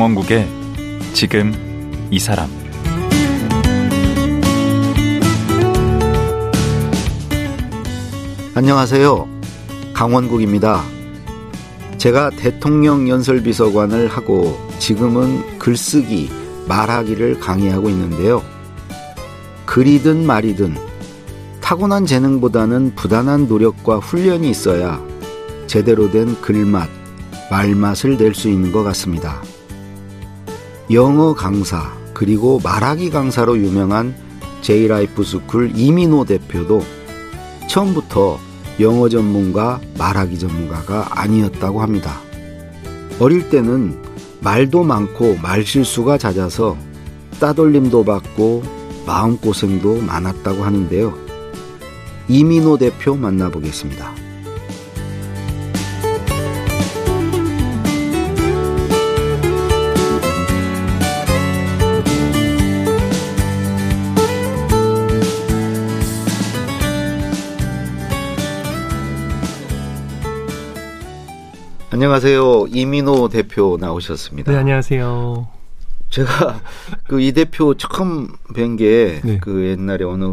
강원국의 지금 이 사람 안녕하세요. 강원국입니다. 제가 대통령 연설비서관을 하고 지금은 글쓰기, 말하기를 강의하고 있는데요. 글이든 말이든 타고난 재능보다는 부단한 노력과 훈련이 있어야 제대로 된 글맛, 말맛을 낼 수 있는 것 같습니다. 영어 강사, 그리고 말하기 강사로 유명한 제이라이프 스쿨 이민호 대표도 처음부터 영어 전문가, 말하기 전문가가 아니었다고 합니다. 어릴 때는 말도 많고 말실수가 잦아서 따돌림도 받고 마음고생도 많았다고 하는데요. 이민호 대표 만나보겠습니다. 안녕하세요. 이민호 대표 나오셨습니다. 네, 안녕하세요. 제가 그 이 대표 처음 뵌 게그 네. 옛날에 어느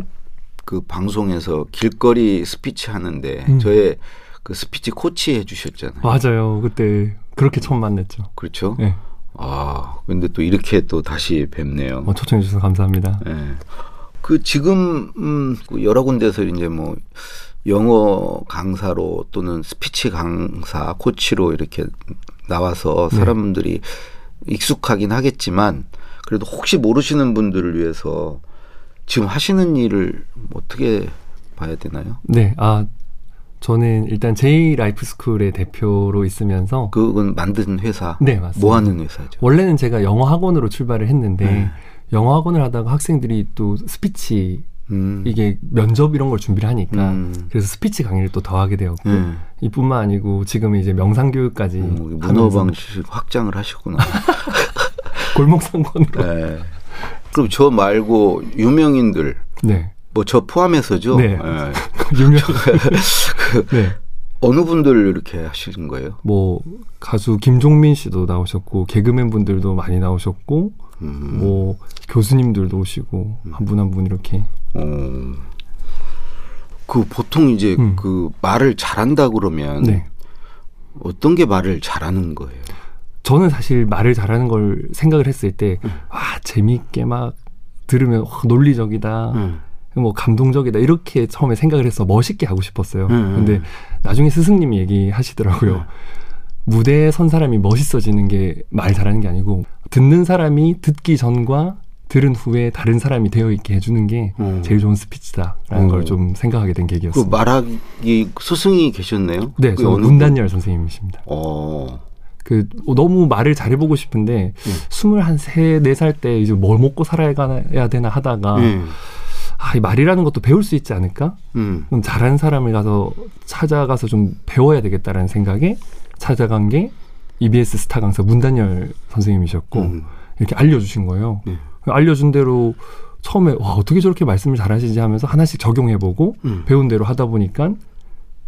그 방송에서 길거리 스피치 하는데 음. 저의 그 스피치 코치 해주셨잖아요. 맞아요. 그때 그렇게 처음 만났죠. 그렇죠. 네. 아 근데 또 이렇게 또 다시 뵙네요. 어, 초청해 주셔서 감사합니다. 예. 그 지금 음, 그 여러 군데서 이제 뭐 영어 강사로 또는 스피치 강사 코치로 이렇게 나와서 네. 사람들이 익숙하긴 하겠지만 그래도 혹시 모르시는 분들을 위해서 지금 하시는 일을 어떻게 봐야 되나요? 네. 아, 저는 일단 제이 라이프 스쿨의 대표로 있으면서 그건 만든 회사 네, 맞습니다. 뭐 하는 회사죠? 원래는 제가 영어 학원으로 출발을 했는데 네. 영어 학원을 하다가 학생들이 또 스피치 음. 이게 면접 이런 걸 준비를 하니까 음. 그래서 스피치 강의를 또 더 하게 되었고 네. 이뿐만 아니고 지금 이제 명상 교육까지 음, 문어 방식 확장을 하시구나. 골목 상권으로 네. 그럼 저 말고 유명인들 네. 뭐 저 포함해서죠. 네. 예. 유명 네. 어느 분들 이렇게 하시는 거예요? 뭐 가수 김종민 씨도 나오셨고 개그맨 분들도 많이 나오셨고 음. 뭐 교수님들도 오시고 한 분 한분 이렇게 어. 그 보통 이제 음. 그 말을 잘한다 그러면 네 어떤 게 말을 잘하는 거예요? 저는 사실 말을 잘하는 걸 생각을 했을 때 음. 와 재미있게 막 들으면 와, 논리적이다 음. 뭐 감동적이다 이렇게 처음에 생각을 해서 멋있게 하고 싶었어요 음. 근데 나중에 스승님이 얘기하시더라고요 음. 무대에 선 사람이 멋있어지는 게 말 잘하는 게 아니고 듣는 사람이 듣기 전과 들은 후에 다른 사람이 되어 있게 해주는 게 음. 제일 좋은 스피치다라는 어. 걸좀 생각하게 된그 계기였습니다. 말하기 스승이 계셨네요? 네, 그게 저 문단열 선생님이십니다. 분? 어. 그 너무 말을 잘해보고 싶은데 음. 스물 한 세 네 살 때 이제 뭘 먹고 살아야 되나 하다가 음. 아, 이 말이라는 것도 배울 수 있지 않을까? 음. 그럼 잘하는 사람을 가서 찾아가서 좀 배워야 되겠다라는 생각에 찾아간 게 EBS 스타 강사 문단열 선생님이셨고 음. 이렇게 알려주신 거예요. 네. 알려준 대로 처음에 와 어떻게 저렇게 말씀을 잘하시지 하면서 하나씩 적용해보고 음. 배운 대로 하다 보니까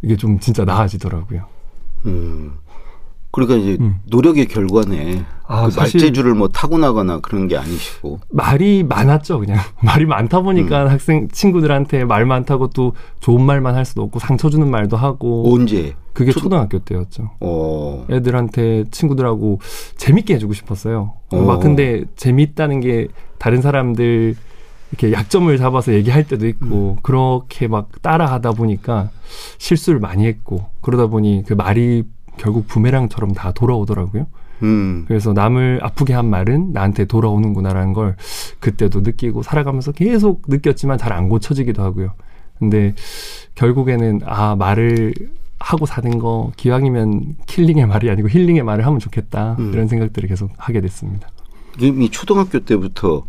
이게 좀 진짜 나아지더라고요. 음. 그러니까 이제 음. 노력의 결과네. 아, 그 말재주를 뭐 타고나거나 그런 게 아니시고. 말이 많았죠, 그냥 말이 많다 보니까 음. 학생 친구들한테 말 많다고 또 좋은 말만 할 수도 없고 상처 주는 말도 하고 언제? 그게 초- 초등학교 때였죠. 어. 애들한테 친구들하고 재밌게 해주고 싶었어요. 어. 막 근데 재밌다는 게 다른 사람들 이렇게 약점을 잡아서 얘기할 때도 있고 그렇게 막 따라하다 보니까 실수를 많이 했고 그러다 보니 그 말이 결국 부메랑처럼 다 돌아오더라고요. 음. 그래서 남을 아프게 한 말은 나한테 돌아오는구나라는 걸 그때도 느끼고 살아가면서 계속 느꼈지만 잘 안 고쳐지기도 하고요. 근데 결국에는 아 말을 하고 사는 거 기왕이면 킬링의 말이 아니고 힐링의 말을 하면 좋겠다 음. 이런 생각들을 계속 하게 됐습니다. 이미 초등학교 때부터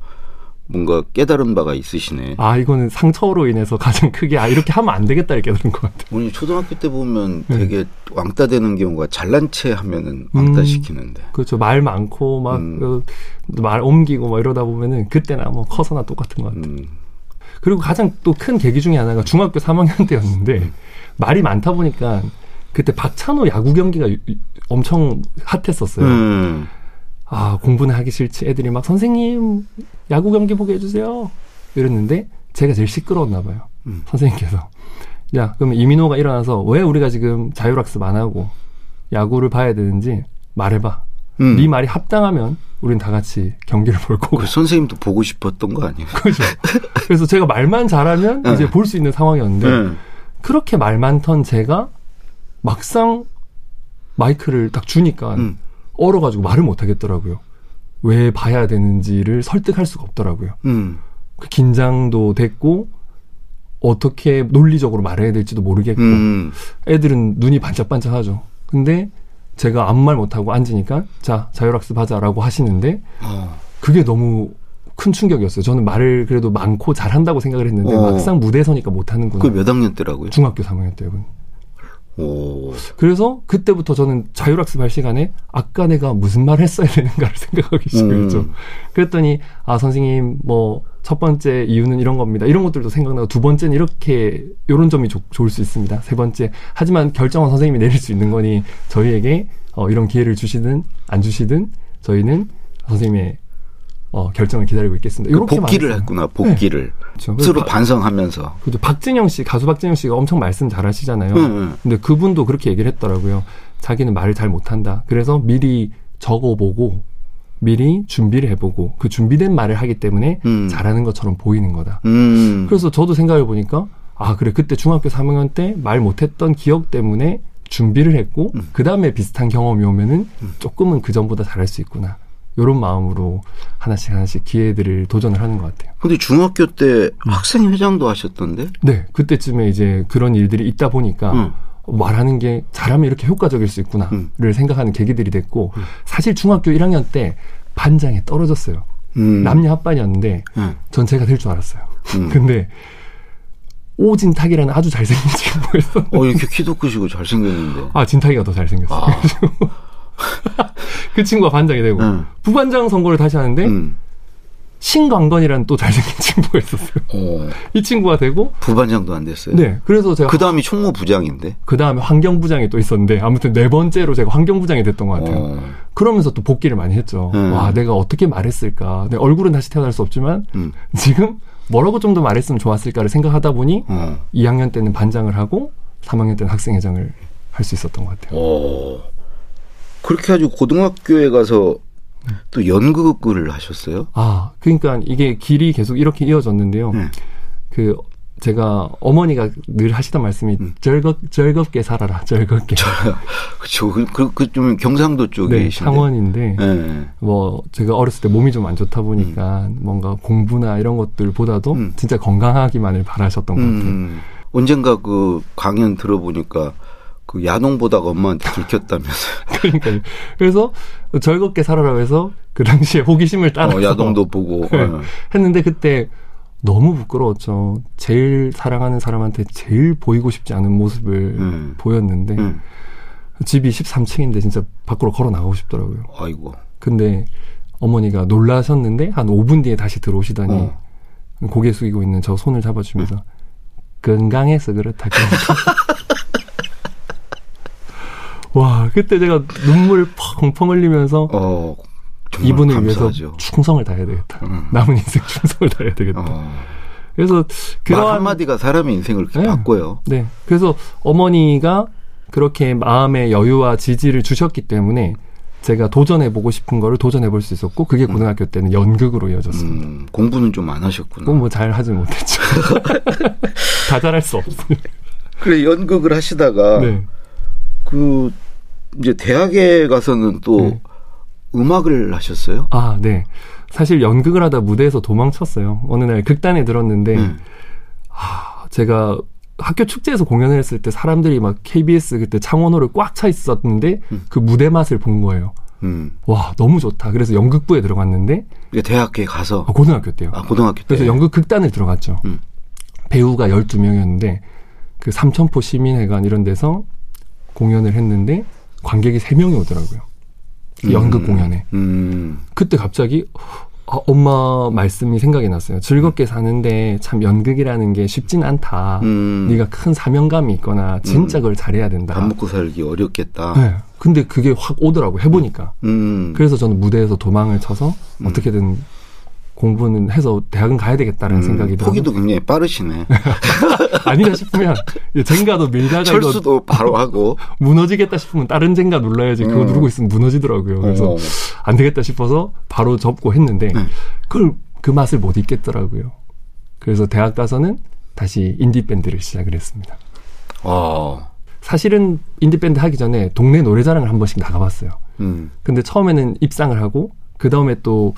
뭔가 깨달은 바가 있으시네. 아 이거는 상처로 인해서 가장 크게 아 이렇게 하면 안 되겠다 이렇게 되는 것 같아요. 우리 초등학교 때 보면 네. 되게 왕따 되는 경우가 잘난 체 하면은 왕따 음. 시키는데. 그렇죠 말 많고 막 음. 말 옮기고 막 이러다 보면은 그때나 뭐 커서나 똑같은 것 같아요. 음. 그리고 가장 또 큰 계기 중에 하나가 중학교 3학년 때였는데 말이 많다 보니까 그때 박찬호 야구 경기가 엄청 핫했었어요. 음. 아 공부는 하기 싫지 애들이 막 선생님 야구 경기 보게 해주세요 이랬는데 제가 제일 시끄러웠나 봐요 음. 선생님께서 야 그러면 이민호가 일어나서 왜 우리가 지금 자율학습 안 하고 야구를 봐야 되는지 말해봐 음. 네 말이 합당하면 우린 다 같이 경기를 볼 거고 그 선생님도 보고 싶었던 거 아니에요? 그죠 그래서 제가 말만 잘하면 네. 이제 볼 수 있는 상황이었는데 네. 그렇게 말 많던 제가 막상 마이크를 딱 주니까 음. 얼어가지고 말을 못 하겠더라고요. 왜 봐야 되는지를 설득할 수가 없더라고요. 음. 그 긴장도 됐고 어떻게 논리적으로 말해야 될지도 모르겠고 음. 애들은 눈이 반짝반짝하죠. 근데 제가 아무 말 못하고 앉으니까 자 자율학습 하자라고 하시는데 어. 그게 너무 큰 충격이었어요. 저는 말을 그래도 많고 잘한다고 생각을 했는데 어. 막상 무대에 서니까 못하는구나. 그 몇 학년 때라고요? 중학교 3학년 때군. 오. 그래서 그때부터 저는 자율학습 할 시간에 아까 내가 무슨 말 했어야 되는가를 생각하기 시작했죠. 음. 그랬더니 아 선생님 뭐 첫 번째 이유는 이런 겁니다. 이런 것들도 생각나고 두 번째는 이렇게 이런 점이 좋- 좋을 수 있습니다. 세 번째 하지만 결정은 선생님이 내릴 수 있는 거니 저희에게 어, 이런 기회를 주시든 안 주시든 저희는 선생님의 어, 결정을 기다리고 있겠습니다. 그 이렇게 복귀를 말했어요. 했구나. 복귀를 그렇죠. 스스로 바- 반성하면서. 그죠. 박진영 씨, 가수 박진영 씨가 엄청 말씀 잘 하시잖아요. 응, 응. 근데 그분도 그렇게 얘기를 했더라고요. 자기는 말을 잘 못한다. 그래서 미리 적어보고 미리 준비를 해보고 그 준비된 말을 하기 때문에 음. 잘하는 것처럼 보이는 거다. 음. 그래서 저도 생각해 보니까 아 그래 그때 중학교 3학년 때 말 못했던 기억 때문에 준비를 했고 음. 그 다음에 비슷한 경험이 오면은 조금은 그 전보다 잘할 수 있구나. 이런 마음으로 하나씩 하나씩 기회들을 도전을 하는 것 같아요. 근데 중학교 때 음. 학생 회장도 하셨던데? 네, 그때쯤에 이제 그런 일들이 있다 보니까 응. 말하는 게 잘하면 이렇게 효과적일 수 있구나를 음. 생각하는 계기들이 됐고 사실 중학교 1학년 때 반장에 떨어졌어요. 음. 남녀 합반이었는데 응. 전 제가 될 줄 알았어요. 음. 근데 오진탁이라는 아주 잘생긴 친구였어. 어, 이렇게 키도 크시고 잘생겼는데. 아 진탁이가 더 잘생겼어요. 아. 그 친구가 반장이 되고 응. 부반장 선거를 다시 하는데 음. 신광건이라는 또 잘생긴 친구가 있었어요. 어. 이 친구가 되고 부반장도 안 됐어요. 네 그래서 제가 그 다음이 총무부장인데. 그 다음에 환경부장이 또 있었는데 아무튼 네 번째로 제가 환경부장이 됐던 것 같아요. 어. 그러면서 또 복귀를 많이 했죠. 음. 와 내가 어떻게 말했을까. 내 얼굴은 다시 태어날 수 없지만 음. 지금 뭐라고 좀 더 말했으면 좋았을까를 생각하다 보니 어. 2학년 때는 반장을 하고 3학년 때는 학생회장을 할 수 있었던 것 같아요. 어. 그렇게 가지고 고등학교에 가서 또 연극을 하셨어요? 아 그러니까 이게 길이 계속 이렇게 이어졌는데요. 네. 그 제가 어머니가 늘 하시던 말씀이 음. 즐겁 즐겁게 살아라 즐겁게. 그쵸. 그, 그, 그, 좀 경상도 쪽에 네, 계신데. 창원인데 네. 뭐 제가 어렸을 때 몸이 좀 안 좋다 보니까 뭔가 공부나 이런 것들보다도 음. 진짜 건강하기만을 바라셨던 것 같아요. 음. 언젠가 그 강연 들어보니까 그 야동 보다가 엄마한테 들켰다면서요. 그러니까 그래서 즐겁게 살아라고 해서 그 당시에 호기심을 따라서 어, 야동도 보고. 네. 어. 했는데 그때 너무 부끄러웠죠. 제일 사랑하는 사람한테 제일 보이고 싶지 않은 모습을 음. 보였는데 음. 집이 13층인데 진짜 밖으로 걸어 나가고 싶더라고요. 아이고. 근데 어머니가 놀라셨는데 한 5분 뒤에 다시 들어오시더니 어. 고개 숙이고 있는 저 손을 잡아주면서 건강해서 그렇다. 그러니까. 와 그때 제가 눈물 펑펑 흘리면서 어. 이분을 감사하죠. 위해서 충성을 다해야 되겠다. 음. 남은 인생 충성을 다해야 되겠다. 어. 그래서 말 그러한 한마디가 사람의 인생을 이렇게 네. 바꿔요. 네. 그래서 어머니가 그렇게 마음의 여유와 지지를 주셨기 때문에 제가 도전해보고 싶은 거를 도전해볼 수 있었고 그게 고등학교 때는 연극으로 이어졌습니다. 음, 공부는 좀 안 하셨구나. 뭐잘 하진 못했죠. 다 잘할 수 없어요. 그래 연극을 하시다가 네. 그 이제 대학에 가서는 또 네. 음악을 하셨어요? 아, 네. 사실 연극을 하다 무대에서 도망쳤어요. 어느 날 극단에 들었는데 음. 아, 제가 학교 축제에서 공연을 했을 때 사람들이 막 KBS 그때 창원호를 꽉 차 있었는데 음. 그 무대 맛을 본 거예요. 음. 와, 너무 좋다. 그래서 연극부에 들어갔는데 대학에 가서 아, 고등학교 때요. 아 고등학교 때. 그래서 연극 극단을 들어갔죠. 음. 배우가 12명이었는데 그 삼천포 시민회관 이런 데서 공연을 했는데 관객이 3명이 오더라고요. 연극 공연에. 음. 그때 갑자기 어, 엄마 말씀이 생각이 났어요. 즐겁게 사는데 참 연극이라는 게 쉽진 않다. 음. 네가 큰 사명감이 있거나 진짜 음. 그걸 잘해야 된다. 밥 먹고 살기 어렵겠다. 네. 근데 그게 확 오더라고 해보니까. 음. 그래서 저는 무대에서 도망을 쳐서 어떻게든 공부는 해서 대학은 가야 되겠다라는 음, 생각이 들어요. 포기도 굉장히 빠르시네. 아니다 싶으면 이 젠가도 밀다가 철수도 바로 하고. 무너지겠다 싶으면 다른 젠가 눌러야지 그거 음. 누르고 있으면 무너지더라고요. 그래서 어. 안 되겠다 싶어서 바로 접고 했는데 네. 그걸 그 맛을 못 잊겠더라고요. 그래서 대학 가서는 다시 인디 밴드를 시작을 했습니다. 어. 사실은 인디 밴드 하기 전에 동네 노래자랑을 한 번씩 나가봤어요. 음. 근데 처음에는 입상을 하고 그 다음에 또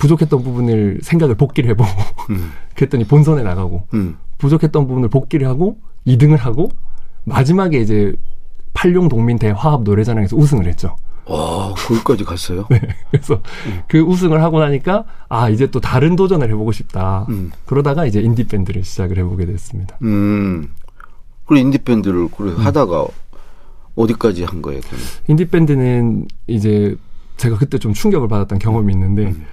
부족했던 부분을 생각을 복기를 해보고 음. 그랬더니 본선에 나가고 음. 부족했던 부분을 복기를 하고 2등을 하고 마지막에 이제 팔룡 동민 대 화합 노래자랑에서 우승을 했죠. 와, 거기까지 갔어요? 네. 그래서 그 우승을 하고 나니까 아 이제 또 다른 도전을 해보고 싶다. 음. 그러다가 이제 인디 밴드를 시작을 해보게 됐습니다. 음. 그리고 인디밴드를 그래 하다가 어디까지 한 거예요, 그럼? 인디 밴드는 이제 제가 그때 좀 충격을 받았던 경험이 있는데 음.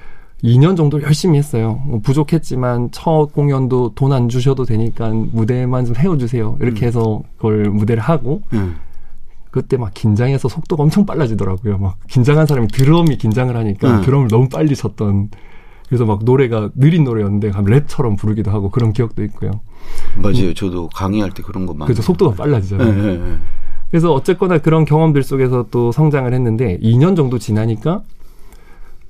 2년 정도 열심히 했어요. 뭐 부족했지만 첫 공연도 돈 안 주셔도 되니까 무대만 좀 세워주세요. 이렇게 음. 해서 그걸 무대를 하고 음. 그때 막 긴장해서 속도가 엄청 빨라지더라고요. 막 긴장한 사람이 드럼이 긴장을 하니까 음. 드럼을 너무 빨리 쳤던 그래서 막 노래가 느린 노래였는데 한 랩처럼 부르기도 하고 그런 기억도 있고요. 맞아요. 저도 강의할 때 그런 거 많이. 그래서 속도가 빨라지잖아요. 네, 네, 네. 그래서 어쨌거나 그런 경험들 속에서 또 성장을 했는데 2년 정도 지나니까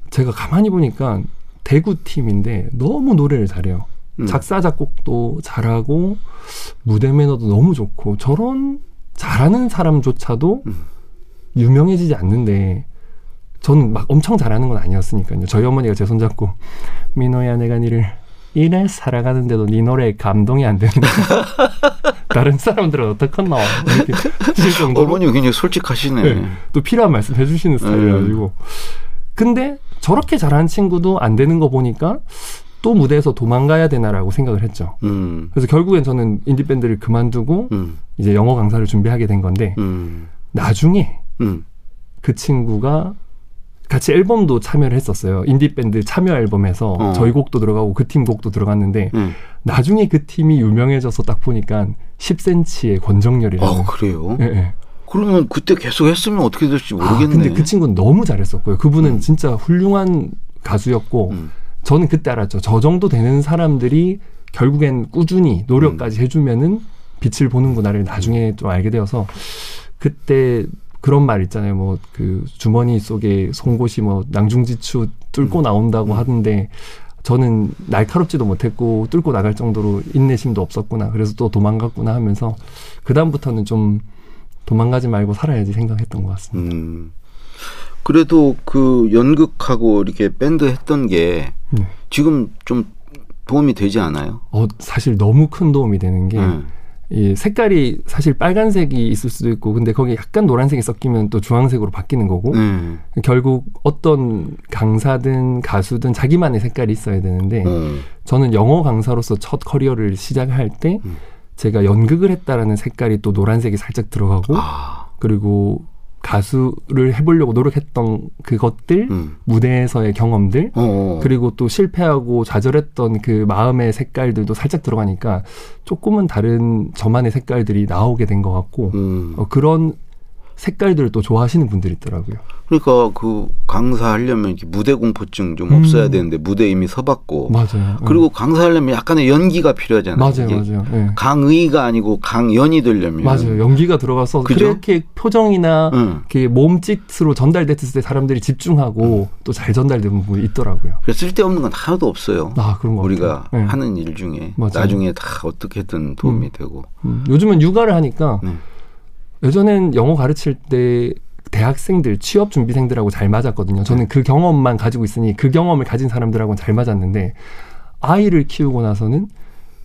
제가 가만히 보니까 대구 팀인데 너무 노래를 잘해요. 음. 작사 작곡도 잘하고 무대 매너도 너무 좋고 저런 잘하는 사람조차도 음. 유명해지지 않는데 저는 막 엄청 잘하는 건 아니었으니까요. 저희 어머니가 제 손잡고 민호야 내가 니를 이래 살아가는데도 네 노래에 감동이 안 되는데 다른 사람들은 어떡하나 이렇게 하실 정도로 어머니 굉장히 솔직하시네. 네. 또 필요한 말씀 해주시는 스타일이라가지고 근데 저렇게 잘하는 친구도 안 되는 거 보니까 또 무대에서 도망가야 되나라고 생각을 했죠. 음. 그래서 결국엔 저는 인디 밴드를 그만두고 음. 이제 영어 강사를 준비하게 된 건데 음. 나중에 음. 그 친구가 같이 앨범도 참여를 했었어요. 인디 밴드 참여 앨범에서 어. 저희 곡도 들어가고 그 팀 곡도 들어갔는데 음. 나중에 그 팀이 유명해져서 딱 보니까 10cm의 권정열이라는 아, 그래요? 예, 예. 그러면 그때 계속 했으면 어떻게 될지 아, 모르겠네. 근데 그 친구는 너무 잘했었고요. 그분은 음. 진짜 훌륭한 가수였고 음. 저는 그때 알았죠. 저 정도 되는 사람들이 결국엔 꾸준히 노력까지 해주면은 빛을 보는구나를 나중에 좀 알게 되어서 그때 그런 말 있잖아요. 뭐 그 주머니 속에 송곳이 뭐 낭중지추 뚫고 나온다고 하던데 저는 날카롭지도 못했고 뚫고 나갈 정도로 인내심도 없었구나. 그래서 또 도망갔구나 하면서 그 다음부터는 좀 도망가지 말고 살아야지 생각했던 것 같습니다. 음. 그래도 그 연극하고 이렇게 밴드 했던 게 네. 지금 좀 도움이 되지 않아요? 어 사실 너무 큰 도움이 되는 게 음. 이 색깔이 사실 빨간색이 있을 수도 있고 근데 거기 약간 노란색이 섞이면 또 주황색으로 바뀌는 거고 네. 결국 어떤 강사든 가수든 자기만의 색깔이 있어야 되는데 어. 저는 영어 강사로서 첫 커리어를 시작할 때 음. 제가 연극을 했다라는 색깔이 또 노란색이 살짝 들어가고 아. 그리고 가수를 해보려고 노력했던 그것들 음. 무대에서의 경험들 어. 그리고 또 실패하고 좌절했던 그 마음의 색깔들도 살짝 들어가니까 조금은 다른 저만의 색깔들이 나오게 된 것 같고 음. 어, 그런 색깔들을 또 좋아하시는 분들이 있더라고요. 그러니까 그 강사하려면 이렇게 무대 공포증 좀 음. 없어야 되는데 무대 이미 서봤고 맞아요. 그리고 강사하려면 약간의 연기가 필요하잖아요. 맞아요, 맞아요. 예. 강의가 아니고 강연이 되려면 맞아요. 연기가 들어가서 그죠? 그렇게 표정이나 응. 이렇게 몸짓으로 전달됐을 때 사람들이 집중하고 또잘 전달되는 부분이 있더라고요. 쓸데없는 건 하나도 없어요. 아 그런 거 우리가. 예. 하는 일 중에 맞아요. 나중에 다 어떻게든 도움이 음. 되고. 음, 요즘은 육아를 하니까 네. 예전엔 영어 가르칠 때 대학생들 취업 준비생들하고 잘 맞았거든요. 저는 그 경험만 가지고 있으니 그 경험을 가진 사람들하고는 잘 맞았는데 아이를 키우고 나서는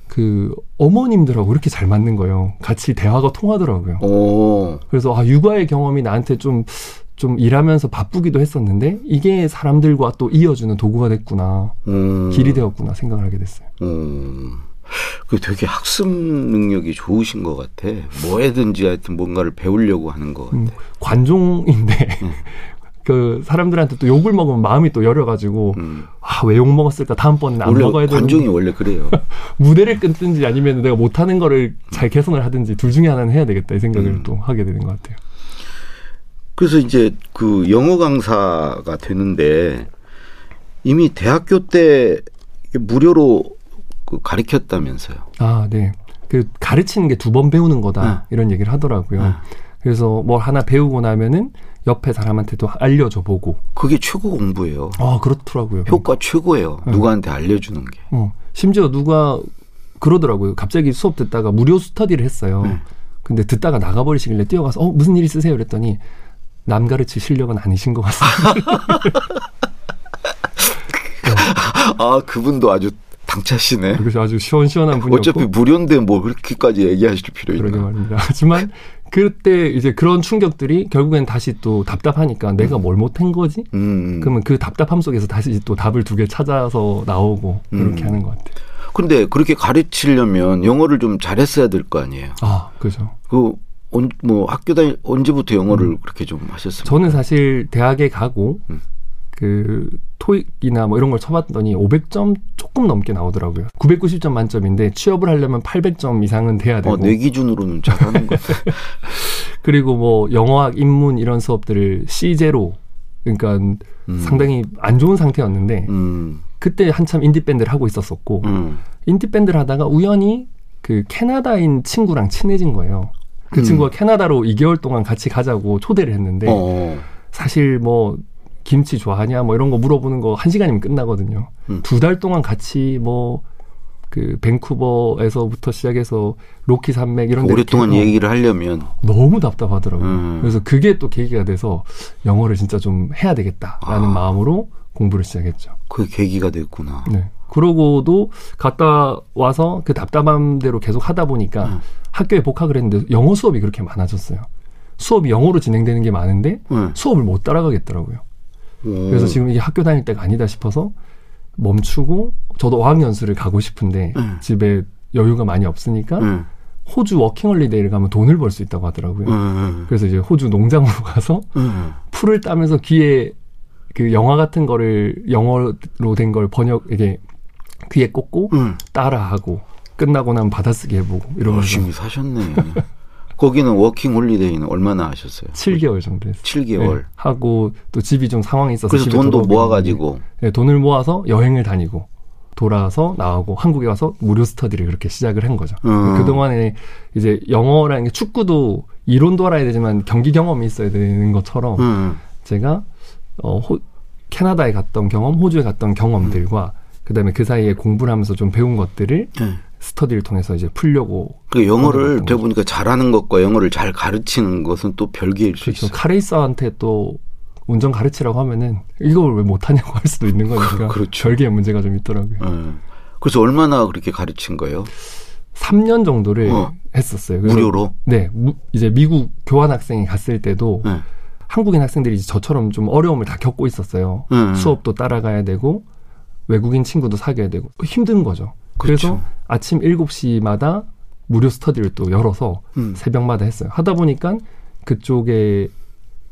그 어머님들하고 이렇게 잘 맞는 거예요. 같이 대화가 통하더라고요. 오. 그래서 아 육아의 경험이 나한테 좀좀 일하면서 바쁘기도 했었는데 이게 사람들과 또 이어주는 도구가 됐구나 음. 길이 되었구나 생각을 하게 됐어요. 음. 그 되게 학습 능력이 좋으신 것 같아. 뭐해든지 하여튼 뭔가를 배우려고 하는 것 같아. 음, 관종인데 그 사람들한테 또 욕을 먹으면 마음이 또 여려가지고 음. 아왜 욕 먹었을까 다음번에는 안 먹어야 되는 관중이 원래 그래요. 무대를 끊든지 아니면 내가 못하는 거를 잘 개선을 하든지 둘 중에 하나는 해야 되겠다 이 생각을 음. 또 하게 되는 것 같아요. 그래서 이제 그 영어 강사가 되는데 이미 대학교 때 무료로 그 가르쳤다면서요. 아, 네. 그 가르치는 게 두 번 배우는 거다 이런 얘기를 하더라고요. 네. 그래서 뭘 하나 배우고 나면은 옆에 사람한테도 알려줘 보고. 그게 최고 공부예요. 아, 그렇더라고요. 효과 최고예요. 네. 누구한테 알려주는 게. 어, 심지어 누가 그러더라고요. 갑자기 수업 듣다가 무료 스터디를 했어요. 네. 근데 듣다가 나가버리시길래 뛰어가서 어 무슨 일 있으세요? 그랬더니 남 가르칠 실력은 아니신 것 같습니다. 아 그분도 아주 당차시네. 그래서 아주 시원시원한 분이었고 어차피 무료인데 뭐 그렇게까지 얘기하실 필요 그러게 있나? 말입니다. 하지만 그때 이제 그런 충격들이 결국엔 다시 또 답답하니까 내가 뭘 못한 거지? 음. 그러면 그 답답함 속에서 다시 또 답을 두 개 찾아서 나오고 그렇게 음. 하는 것 같아요. 근데 그렇게 가르치려면 영어를 좀 잘했어야 될 거 아니에요. 아, 그죠. 그, 언, 뭐, 학교 다닐, 언제부터 영어를 그렇게 좀 하셨습니까? 저는 사실 대학에 가고 음. 그 토익이나 뭐 이런 걸 쳐봤더니 500점 조금 넘게 나오더라고요. 990점 만점인데 취업을 하려면 800점 이상은 돼야 되고 어, 내 기준으로는 잘하는 거. 그리고 뭐 영어학, 인문 이런 수업들을 C0 그러니까 음. 상당히 안 좋은 상태였는데 음, 그때 한참 인디 밴드를 하고 있었었고 음. 인디 밴드를 하다가 우연히 그 캐나다인 친구랑 친해진 거예요. 그 음. 친구가 캐나다로 2개월 동안 같이 가자고 초대를 했는데 어, 사실 뭐 김치 좋아하냐 뭐 이런 거 물어보는 거 한 시간이면 끝나거든요. 음. 두달 동안 같이 뭐 그 밴쿠버에서부터 시작해서 로키 산맥 이런 데 오랫동안 얘기를 하려면, 너무 답답하더라고요. 음. 그래서 그게 또 계기가 돼서 영어를 진짜 좀 해야 되겠다라는 아. 마음으로 공부를 시작했죠. 그게 계기가 됐구나. 네. 그러고도 갔다 와서 그 답답한 대로 계속 하다 보니까 음. 학교에 복학을 했는데 영어 수업이 그렇게 많아졌어요. 수업이 영어로 진행되는 게 많은데 네. 수업을 못 따라가겠더라고요. 오. 그래서 지금 이게 학교 다닐 때가 아니다 싶어서 멈추고 저도 어학연수를 가고 싶은데 음. 집에 여유가 많이 없으니까 음, 호주 워킹홀리데이를 가면 돈을 벌 수 있다고 하더라고요. 음, 그래서 이제 호주 농장으로 가서 음. 풀을 따면서 귀에 그 영화 같은 거를 영어로 된 걸 번역 이게 귀에 꽂고 음. 따라하고 끝나고 나면 받아쓰기 해보고 이러면서 열심히 사셨네. 거기는 워킹 홀리데이는 얼마나 하셨어요? 7개월 정도 했어요. 7개월. 네, 하고 또 집이 좀 상황이 있어서 그래서 돈도 모아 가지고. 됐는데, 네, 돈을 모아서 여행을 다니고 돌아와서 나오고 한국에 와서 무료 스터디를 그렇게 시작을 한 거죠. 음. 그동안에 이제 영어라는 게 축구도 이론도 알아야 되지만 경기 경험이 있어야 되는 것처럼 음. 제가 어, 호, 캐나다에 갔던 경험, 호주에 갔던 경험들과 그다음에 그 사이에 공부를 하면서 좀 배운 것들을 네. 스터디를 통해서 이제 풀려고 그 영어를 되보니까 잘하는 것과 영어를 잘 가르치는 것은 또 별개일 수 그렇죠. 있어요. 카레이서한테 또 운전 가르치라고 하면은 이걸 왜 못하냐고 할 수도 있는 거니까 그렇죠. 별개의 문제가 좀 있더라고요. 예. 그래서 얼마나 그렇게 가르친 거예요? 3년 정도를 어. 했었어요. 무료로? 네, 무- 이제 미국 교환 학생이 갔을 때도 예. 한국인 학생들이 저처럼 좀 어려움을 다 겪고 있었어요. 음. 수업도 따라가야 되고 외국인 친구도 사귀어야 되고 힘든 거죠. 그래서 그렇죠. 아침 7시마다 무료 스터디를 또 열어서 음. 새벽마다 했어요. 하다 보니까 그쪽에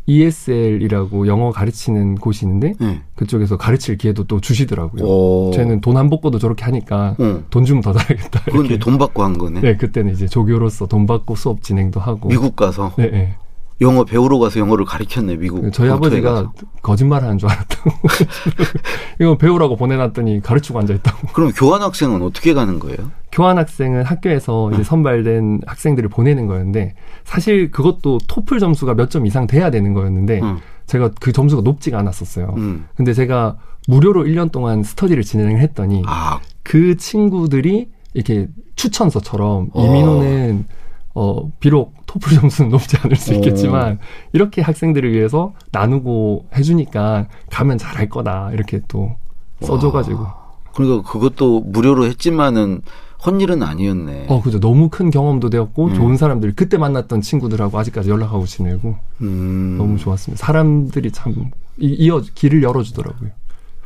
ESL이라고 영어 가르치는 곳이 있는데 예. 그쪽에서 가르칠 기회도 또 주시더라고요. 오. 쟤는 돈 안 받고도 저렇게 하니까 어. 돈 주면 더 잘하겠다. 이제 돈 받고 한 거네. 네, 그때는 이제 조교로서 돈 받고 수업 진행도 하고. 미국 가서 네, 네. 영어 배우러 가서 영어를 가르쳤네 미국. 저희 아버지가 가서. 거짓말 하는 줄 알았다고. 이거 배우라고 보내놨더니 가르치고 앉아있다고. 그럼 교환 학생은 어떻게 가는 거예요? 교환 학생은 학교에서 이제 선발된 학생들을 보내는 거였는데 사실 그것도 토플 점수가 몇 점 이상 돼야 되는 거였는데 음. 제가 그 점수가 높지가 않았었어요. 음. 근데 제가 무료로 1년 동안 스터디를 진행을 했더니 아, 그 친구들이 이렇게 추천서처럼 어. 이민호는 어 비록 토플 점수는 높지 않을 수 어. 있겠지만 이렇게 학생들을 위해서 나누고 해주니까 가면 잘할 거다 이렇게 또 써줘가지고 그러니까 그것도 무료로 했지만은 헛일은 아니었네. 어 그죠 너무 큰 경험도 되었고 음. 좋은 사람들 그때 만났던 친구들하고 아직까지 연락하고 지내고 음. 너무 좋았습니다 사람들이 참 이- 이어 길을 열어주더라고요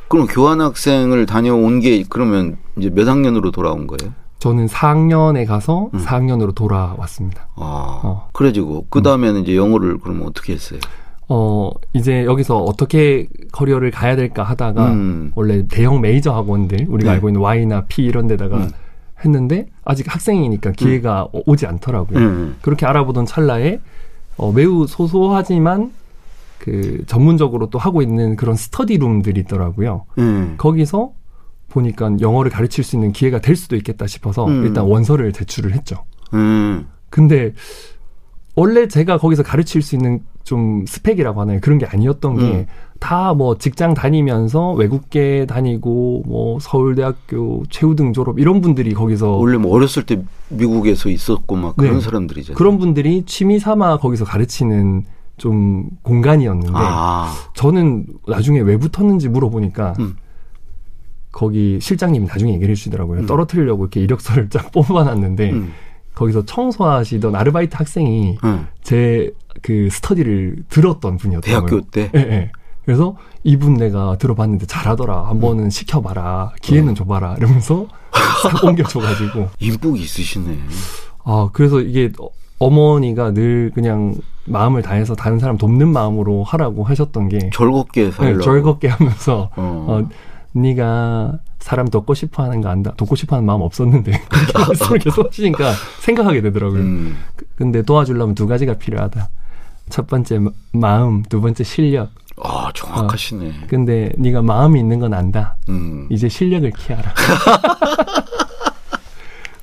그럼 교환 학생을 다녀온 게 그러면 이제 몇 학년으로 돌아온 거예요? 저는 4학년에 가서 음. 4학년으로 돌아왔습니다 아, 어. 그래가지고 그 다음에는 이제 영어를 그러면 어떻게 했어요? 어 이제 여기서 어떻게 커리어를 가야 될까 하다가 음. 원래 대형 메이저 학원들 우리가 네. 알고 있는 Y나 P 이런 데다가 음. 했는데 아직 학생이니까 기회가 오- 오지 않더라고요. 음. 그렇게 알아보던 찰나에 어, 매우 소소하지만 그 전문적으로 또 하고 있는 그런 스터디룸들이 있더라고요. 음. 거기서 보니까 영어를 가르칠 수 있는 기회가 될 수도 있겠다 싶어서 음. 일단 원서를 제출을 했죠. 음. 근데 원래 제가 거기서 가르칠 수 있는 좀 스펙이라고 하나요? 그런 게 아니었던 음. 게다 뭐 직장 다니면서 외국계 다니고 뭐 서울대학교 최우등 졸업 이런 분들이 거기서 원래 뭐 어렸을 때 미국에서 있었고 막 그런 네. 사람들이잖아요. 그런 분들이 취미 삼아 거기서 가르치는 좀 공간이었는데 아. 저는 나중에 왜 붙었는지 물어보니까 음. 거기 실장님이 나중에 얘기를 해주시더라고요. 음. 떨어뜨리려고 이렇게 이력서를 쫙 뽑아놨는데 음. 거기서 청소하시던 아르바이트 학생이 음. 제그 스터디를 들었던 분이었더라고요. 대학교 때. 예, 예. 그래서 이분 내가 들어봤는데 잘하더라. 음. 한번은 시켜봐라. 기회는 줘봐라. 이러면서 싹 옮겨줘가지고. 인복이 있으시네. 아, 그래서 이게 어- 어머니가 늘 그냥 마음을 다해서 다른 사람 돕는 마음으로 하라고 하셨던 게 즐겁게 네, 살려고. 즐겁게 하면서 어. 어, 네가 사람 돕고 싶어 하는 거 안다. 돕고 싶어 하는 마음 없었는데 그렇게 말씀을 계속 하시니까 생각하게 되더라고요. 음. 근데 도와주려면 두 가지가 필요하다. 첫 번째 마- 마음, 두 번째 실력. 아, 정확하시네. 근데 네가 마음이 있는 건 안다. 음. 이제 실력을 키워라.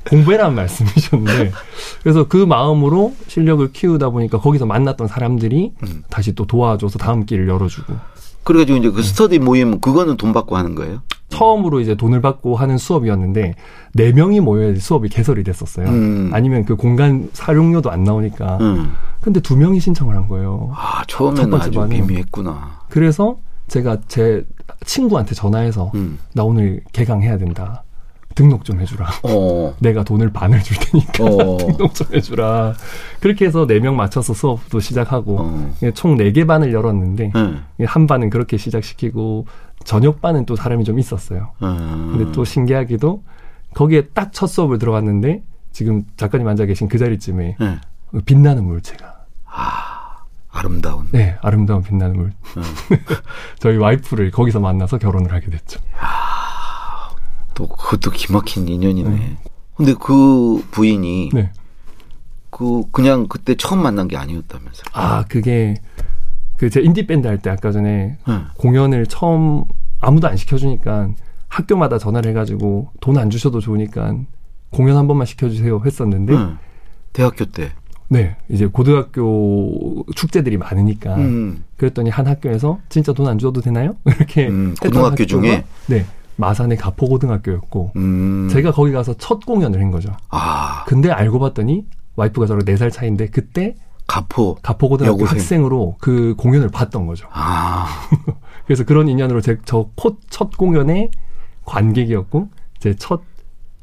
공부해라는 말씀이셨는데 그래서 그 마음으로 실력을 키우다 보니까 거기서 만났던 사람들이 음. 다시 또 도와줘서 다음 길을 열어주고 그래가지고 이제 네. 그 스터디 모임 그거는 돈 받고 하는 거예요? 처음으로 이제 돈을 받고 하는 수업이었는데 네 명이 모여야 수업이 개설이 됐었어요. 음. 아니면 그 공간 사용료도 안 나오니까. 음. 근데 두 명이 신청을 한 거예요. 아, 첫 처음에는 아주. 미미했구나. 그래서 제가 제 친구한테 전화해서 음. 나 오늘 개강해야 된다. 등록 좀 해주라. 어. 내가 돈을 반을 줄 테니까 어. 등록 좀 해주라. 그렇게 해서 네 명 맞춰서 수업도 시작하고 어. 총네 개 반을 열었는데 네. 한 반은 그렇게 시작시키고 저녁 반은 또 사람이 좀 있었어요. 음. 근데 또 신기하게도 거기에 딱 첫 수업을 들어갔는데 지금 작가님 앉아 계신 그 자리쯤에 네. 빛나는 물체가 아름다운. 네 아름다운 빛나는 물 음. 저희 와이프를 거기서 만나서 결혼을 하게 됐죠. 또 그것도 기막힌 인연이네. 네. 근데 그 부인이 네. 그 그냥 그때 처음 만난 게 아니었다면서요? 아 그게 그 제 인디 밴드 할 때 아까 전에 네. 공연을 처음 아무도 안 시켜주니까 학교마다 전화를 해가지고 돈 안 주셔도 좋으니까 공연 한 번만 시켜주세요 했었는데 네. 대학교 때. 네 이제 고등학교 축제들이 많으니까 음. 그랬더니 한 학교에서 진짜 돈 안 줘도 되나요? 이렇게 음, 고등학교 중에? 네 마산의 가포고등학교였고 음. 제가 거기 가서 첫 공연을 한 거죠. 아 근데 알고 봤더니 와이프가 저랑 4살 차인데 그때 가포. 가포고등학교 여고생. 학생으로 그 공연을 봤던 거죠. 아 그래서 그런 인연으로 제저첫 공연의 관객이었고 제 첫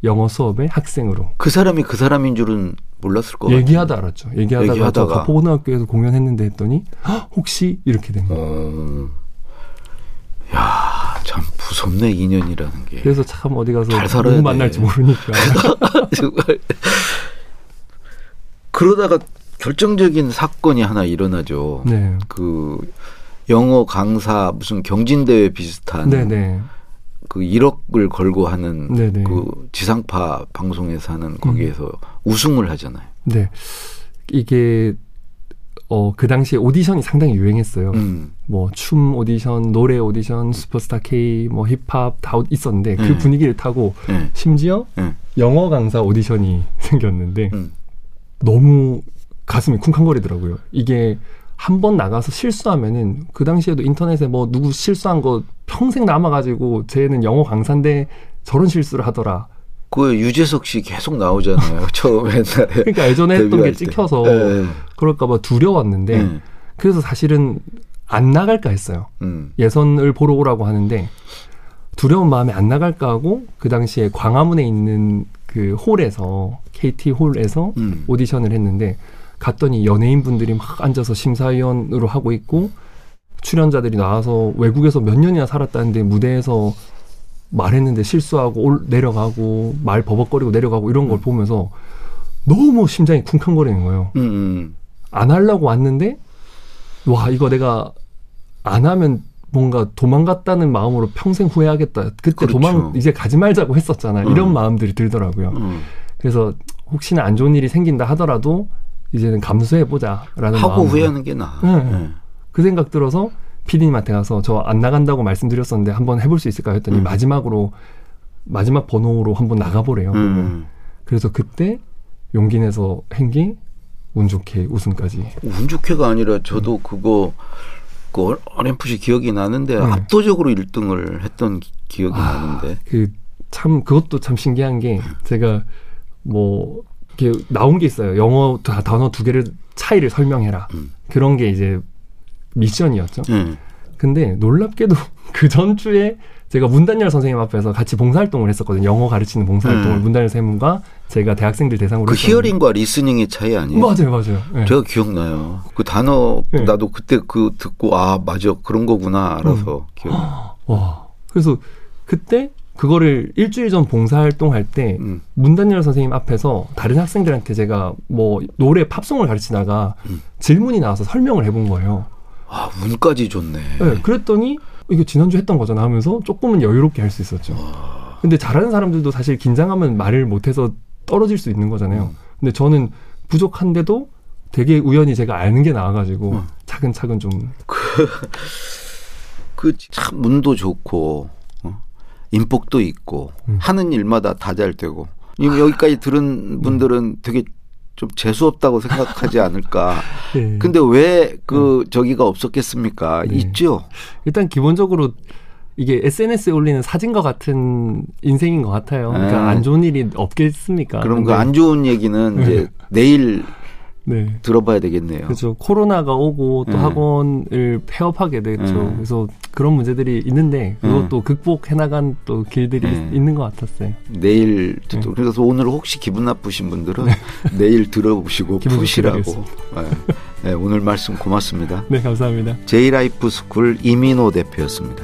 영어 수업의 학생으로 그 사람이 그 사람인 줄은 몰랐을 것 같아요. 얘기하다 알았죠. 얘기하다가, 저 얘기하다가. 가포고등학교에서 공연했는데 했더니 "헉, 혹시 이렇게 된 거예요. 어. 야, 참 무섭네 인연이라는 게. 그래서 참 어디 가서 누구 만날지 돼. 모르니까. 정말. 그러다가 결정적인 사건이 하나 일어나죠. 네. 그 영어 강사 무슨 경진대회 비슷한 네네. 그 1억을 걸고 하는 네네. 그 지상파 방송에서 하는 거기에서 우승을 하잖아요. 네. 이게 어 그 당시에 오디션이 상당히 유행했어요. 음. 뭐 춤 오디션, 노래 오디션, 슈퍼스타 K, 뭐 힙합 다 있었는데 그 네. 분위기를 타고 네. 심지어 네. 영어 강사 오디션이 생겼는데 음. 너무 가슴이 쿵쾅거리더라고요. 이게 한 번 나가서 실수하면은 그 당시에도 인터넷에 뭐 누구 실수한 거 평생 남아가지고 쟤는 영어 강사인데 저런 실수를 하더라. 그 유재석 씨 계속 나오잖아요. 처음 옛날에. 그러니까 예전에 했던 게. 찍혀서 네. 그럴까봐 두려웠는데 네. 그래서 사실은 안 나갈까 했어요. 음. 예선을 보러 오라고 하는데 두려운 마음에 안 나갈까 하고 그 당시에 광화문에 있는 그 홀에서 KT 홀에서 음. 오디션을 했는데 갔더니 연예인 분들이 막 앉아서 심사위원으로 하고 있고 출연자들이 나와서 외국에서 몇 년이나 살았다는데 무대에서 말했는데 실수하고 올, 내려가고 말 버벅거리고 내려가고 이런 걸 보면서 너무 심장이 쿵쾅거리는 거예요. 음. 음. 안 하려고 왔는데 와 이거 내가 안 하면 뭔가 도망갔다는 마음으로 평생 후회하겠다. 그때 그렇죠. 도망 이제 가지 말자고 했었잖아. 음. 이런 마음들이 들더라고요. 음. 그래서 혹시나 안 좋은 일이 생긴다 하더라도 이제는 감수해 보자라는 하고 마음으로 후회하는 게 나아. 네. 네. 그 생각 들어서 피디님한테 가서 저 안 나간다고 말씀드렸었는데 한번 해볼 수 있을까요? 했더니 음. 마지막으로 마지막 번호로 한번 나가보래요. 음. 그래서 그때 용기 내서 한게운 좋게 우승까지. 운 좋게가 아니라 저도 그거 그 어렴풋이 기억이 나는데 네. 압도적으로 1등을 했던 기- 기억이 아. 나는데. 그 참 그것도 참 신기한 게 제가 뭐 이렇게 나온 게 있어요. 영어 다- 단어 두 개를 차이를 설명해라. 음. 그런 게 이제 미션이었죠. 네. 근데 놀랍게도 그 전주에 제가 문단열 선생님 앞에서 같이 봉사활동을 했었거든요. 영어 가르치는 봉사활동을 음. 문단열 선생님과 제가 대학생들 대상으로 그 했었는데. 히어링과 리스닝의 차이 아니에요? 맞아요, 맞아요. 네. 제가 기억나요. 그 단어 네. 나도 그때 그 듣고 아 맞아 그런 거구나 알아서 기억. 와. 그래서 그때 그거를 일주일 전 봉사활동 할때 음. 문단열 선생님 앞에서 다른 학생들한테 제가 뭐 노래 팝송을 가르치다가 음. 질문이 나와서 설명을 해본 거예요. 아 운까지 좋네. 네, 그랬더니 이거 지난주 했던 거잖아 하면서 조금은 여유롭게 할 수 있었죠. 근데 잘하는 사람들도 사실 긴장하면 말을 못해서 떨어질 수 있는 거잖아요. 음. 근데 저는 부족한데도 되게 우연히 제가 아는 게 나와가지고 음. 차근차근 좀 그참 운도 좋고 어? 인복도 있고 음. 하는 일마다 다잘 되고 지금 여기까지 들은 분들은 되게 좀 재수 없다고 생각하지 않을까. 네. 근데 왜 그 저기가 없었겠습니까? 네. 있죠. 일단 기본적으로 이게 SNS에 올리는 사진과 같은 인생인 것 같아요. 그러니까 네. 안 좋은 일이 없겠습니까? 그럼 그 안 좋은 얘기는 이제 내일 네. 들어봐야 되겠네요. 그렇죠. 코로나가 오고 또 네. 학원을 폐업하게 됐죠. 네. 그래서 그런 문제들이 있는데 그것도 극복해 나간 또 길들이 네. 있는 것 같았어요. 내일 네. 또 그래서 오늘 혹시 기분 나쁘신 분들은 내일 들어보시고 푸시라고. 네. 네, 오늘 말씀 고맙습니다. 네, 감사합니다. 제이라이프 스쿨 이민호 대표였습니다.